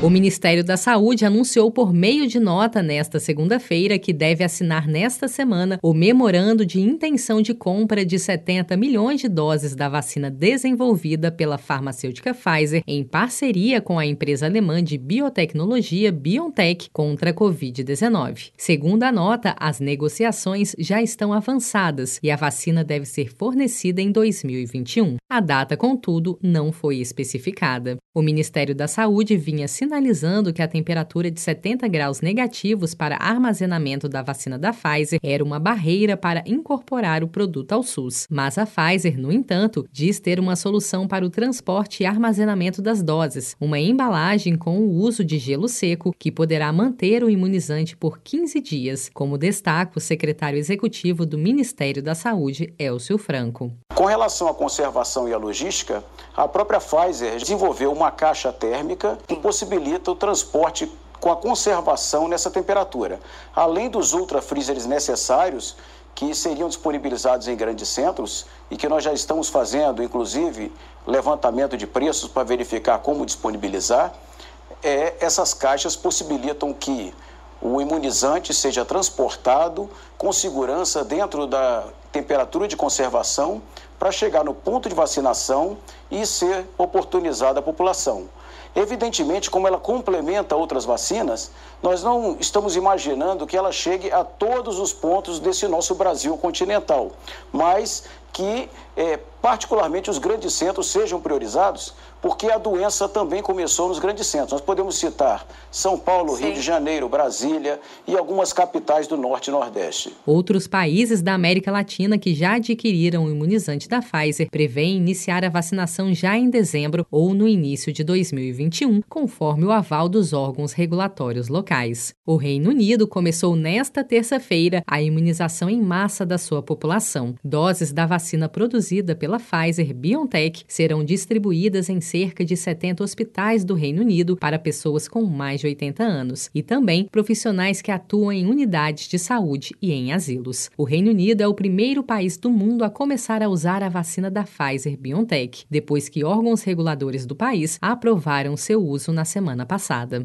O Ministério da Saúde anunciou por meio de nota nesta segunda-feira que deve assinar nesta semana o memorando de intenção de compra de 70 milhões de doses da vacina desenvolvida pela farmacêutica Pfizer em parceria com a empresa alemã de biotecnologia BioNTech contra a Covid-19. Segundo a nota, as negociações já estão avançadas e a vacina deve ser fornecida em 2021. A data, contudo, não foi especificada. O Ministério da Saúde vinha sinalizando que a temperatura de 70 graus negativos para armazenamento da vacina da Pfizer era uma barreira para incorporar o produto ao SUS. Mas a Pfizer, no entanto, diz ter uma solução para o transporte e armazenamento das doses, uma embalagem com o uso de gelo seco que poderá manter o imunizante por 15 dias, como destaca o secretário executivo do Ministério da Saúde, Elcio Franco. Com relação à conservação e à logística, a própria Pfizer desenvolveu uma caixa térmica que possibilita o transporte com a conservação nessa temperatura. Além dos ultra freezers necessários, que seriam disponibilizados em grandes centros e que nós já estamos fazendo, inclusive, levantamento de preços para verificar como disponibilizar, é, essas caixas possibilitam que o imunizante seja transportado com segurança dentro da temperatura de conservação para chegar no ponto de vacinação e ser oportunizada à população. Evidentemente, como ela complementa outras vacinas, nós não estamos imaginando que ela chegue a todos os pontos desse nosso Brasil continental, mas que, é, particularmente, os grandes centros sejam priorizados, porque a doença também começou nos grandes centros. Nós podemos citar São Paulo, Sim. Rio de Janeiro, Brasília e algumas capitais do Norte e Nordeste. Outros países da América Latina que já adquiriram o imunizante da Pfizer prevêem iniciar a vacinação já em dezembro ou no início de 2021, conforme o aval dos órgãos regulatórios locais. O Reino Unido começou nesta terça-feira a imunização em massa da sua população. Doses da vacina produzida pela Pfizer BioNTech serão distribuídas em cerca de 70 hospitais do Reino Unido para pessoas com mais de 80 anos e também profissionais que atuam em unidades de saúde e em asilos. O Reino Unido é o primeiro país do mundo a começar a usar a vacina da Pfizer BioNTech, depois que órgãos reguladores do país aprovaram seu uso na semana passada.